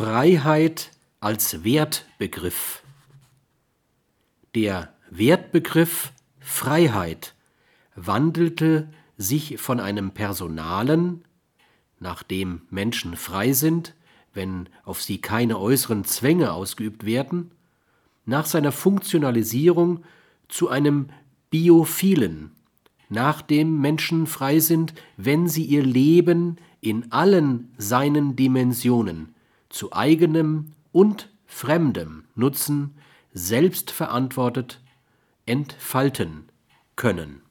Freiheit als Wertbegriff. Der Wertbegriff Freiheit wandelte sich von einem personalen, nachdem Menschen frei sind, wenn auf sie keine äußeren Zwänge ausgeübt werden, nach seiner Funktionalisierung zu einem biophilen, nachdem Menschen frei sind, wenn sie ihr Leben in allen seinen Dimensionen zu eigenem und fremdem Nutzen selbstverantwortet entfalten können.